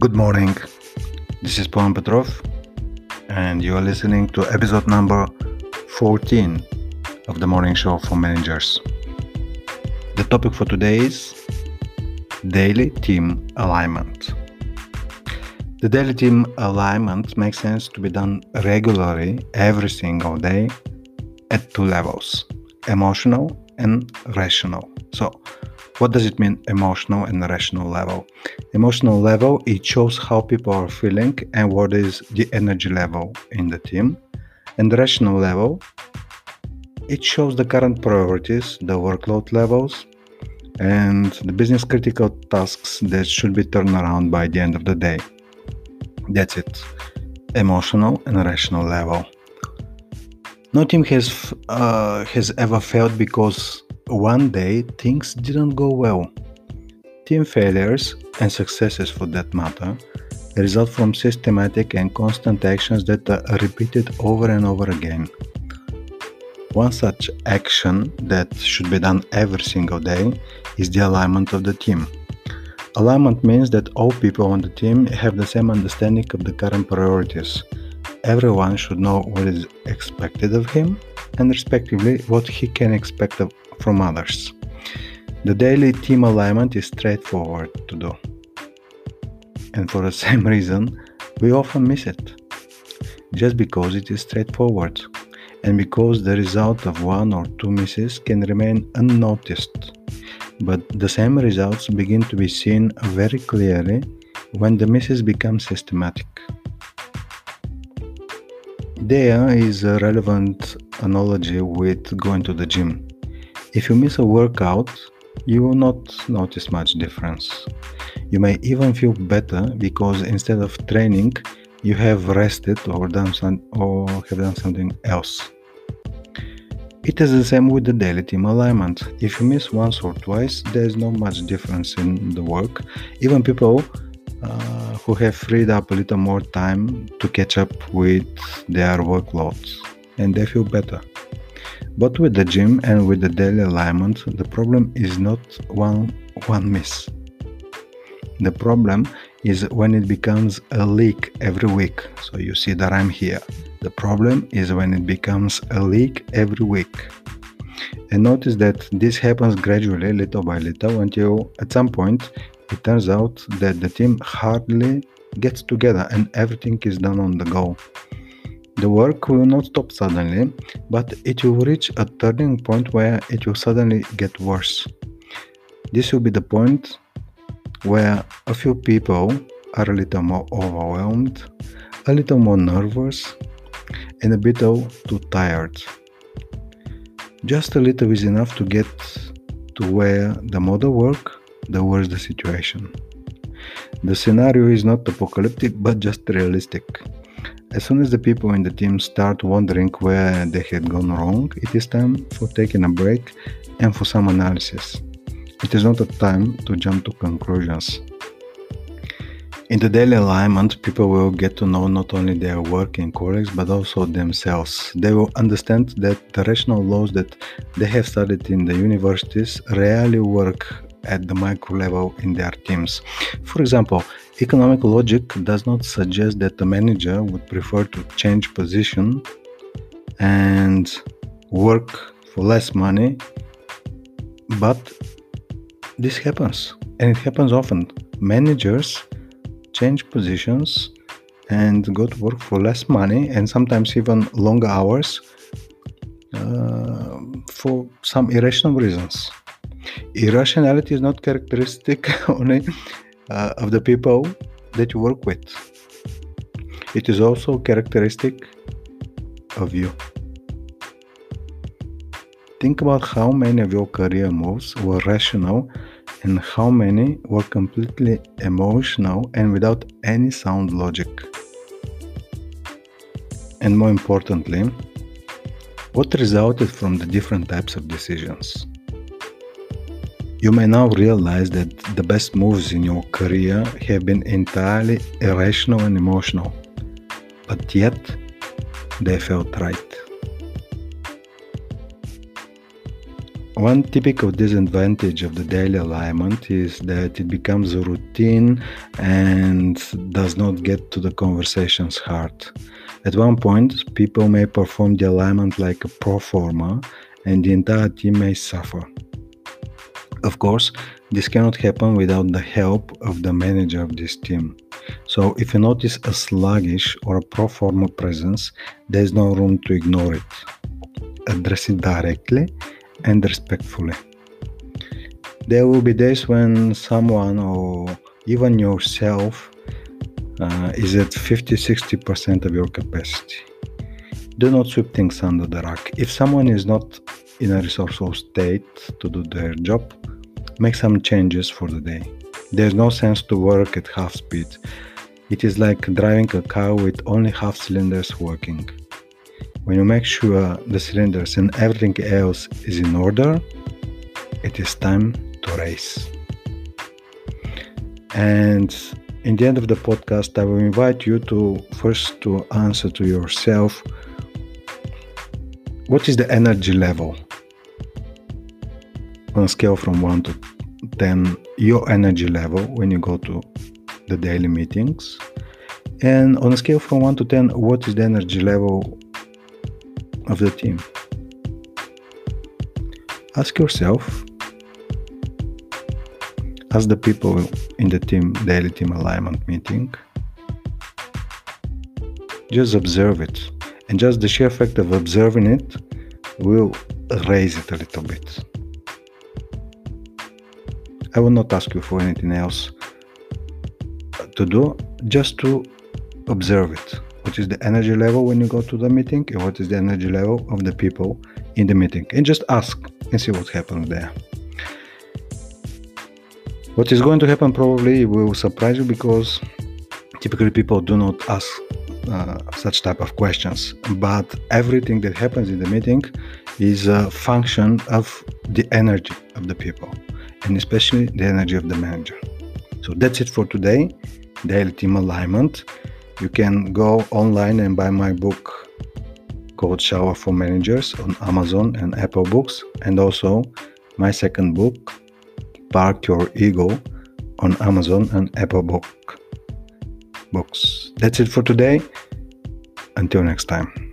Good morning. This is Paul Petrov, and you are listening to episode number 14 of the morning show for managers. The topic for today is daily team alignment. The daily team alignment makes sense to be done regularly every single day at two levels emotional and rational. So, what does it mean emotional and rational level? Emotional level it shows how people are feeling and what is the energy level in the team. And rational level it shows the current priorities, the workload levels, and the business critical tasks that should be turned around by the end of the day. That's it. Emotional and rational level. No team has uh, has ever failed because one day things didn't go well. Team failures, and successes for that matter, result from systematic and constant actions that are repeated over and over again. One such action that should be done every single day is the alignment of the team. Alignment means that all people on the team have the same understanding of the current priorities. Everyone should know what is expected of him and respectively what he can expect of, from others. The daily team alignment is straightforward to do. And for the same reason, we often miss it. Just because it is straightforward, and because the result of one or two misses can remain unnoticed. But the same results begin to be seen very clearly when the misses become systematic. There is a relevant analogy with going to the gym. If you miss a workout, you will not notice much difference. You may even feel better because instead of training, you have rested or done some or have done something else. It is the same with the daily team alignment. If you miss once or twice, there is not much difference in the work. Even people uh, who have freed up a little more time to catch up with their workloads and they feel better. But with the gym and with the daily alignment, the problem is not one one miss. The problem is when it becomes a leak every week. So you see that I'm here. The problem is when it becomes a leak every week. And notice that this happens gradually, little by little, until at some point it turns out that the team hardly gets together and everything is done on the go. The work will not stop suddenly, but it will reach a turning point where it will suddenly get worse. This will be the point where a few people are a little more overwhelmed, a little more nervous, and a bit too tired. Just a little is enough to get to where the more the work, the worse the situation. The scenario is not apocalyptic but just realistic. As soon as the people in the team start wondering where they had gone wrong, it is time for taking a break and for some analysis. It is not a time to jump to conclusions. In the daily alignment, people will get to know not only their working colleagues but also themselves. They will understand that the rational laws that they have studied in the universities rarely work at the micro level in their teams. For example, economic logic does not suggest that the manager would prefer to change position and work for less money, but this happens and it happens often. Managers change positions and go to work for less money and sometimes even longer hours uh, for some irrational reasons. Irrationality is not characteristic only uh, of the people that you work with. It is also characteristic of you. Think about how many of your career moves were rational and how many were completely emotional and without any sound logic. And more importantly, what resulted from the different types of decisions. You may now realize that the best moves in your career have been entirely irrational and emotional, but yet they felt right. one typical disadvantage of the daily alignment is that it becomes a routine and does not get to the conversation's heart. At one point, people may perform the alignment like a pro forma, and the entire team may suffer. Of course, this cannot happen without the help of the manager of this team. So, if you notice a sluggish or a pro forma presence, there is no room to ignore it. Address it directly and respectfully. There will be days when someone or even yourself uh, is at 50 60% of your capacity. Do not sweep things under the rug. If someone is not in a resourceful state to do their job, make some changes for the day. There's no sense to work at half speed. It is like driving a car with only half cylinders working. When you make sure the cylinders and everything else is in order, it is time to race. And in the end of the podcast, I will invite you to first to answer to yourself what is the energy level on a scale from 1 to 10 your energy level when you go to the daily meetings and on a scale from 1 to 10 what is the energy level of the team. Ask yourself, ask the people in the team daily team alignment meeting. Just observe it, and just the sheer fact of observing it will raise it a little bit. I will not ask you for anything else to do, just to observe it. What is the energy level when you go to the meeting and what is the energy level of the people in the meeting? And just ask and see what happens there. What is going to happen probably will surprise you because typically people do not ask uh, such type of questions. But everything that happens in the meeting is a function of the energy of the people and especially the energy of the manager so that's it for today daily team alignment you can go online and buy my book called Shower for Managers on Amazon and Apple Books, and also my second book, Park Your Ego, on Amazon and Apple Book books. That's it for today. Until next time.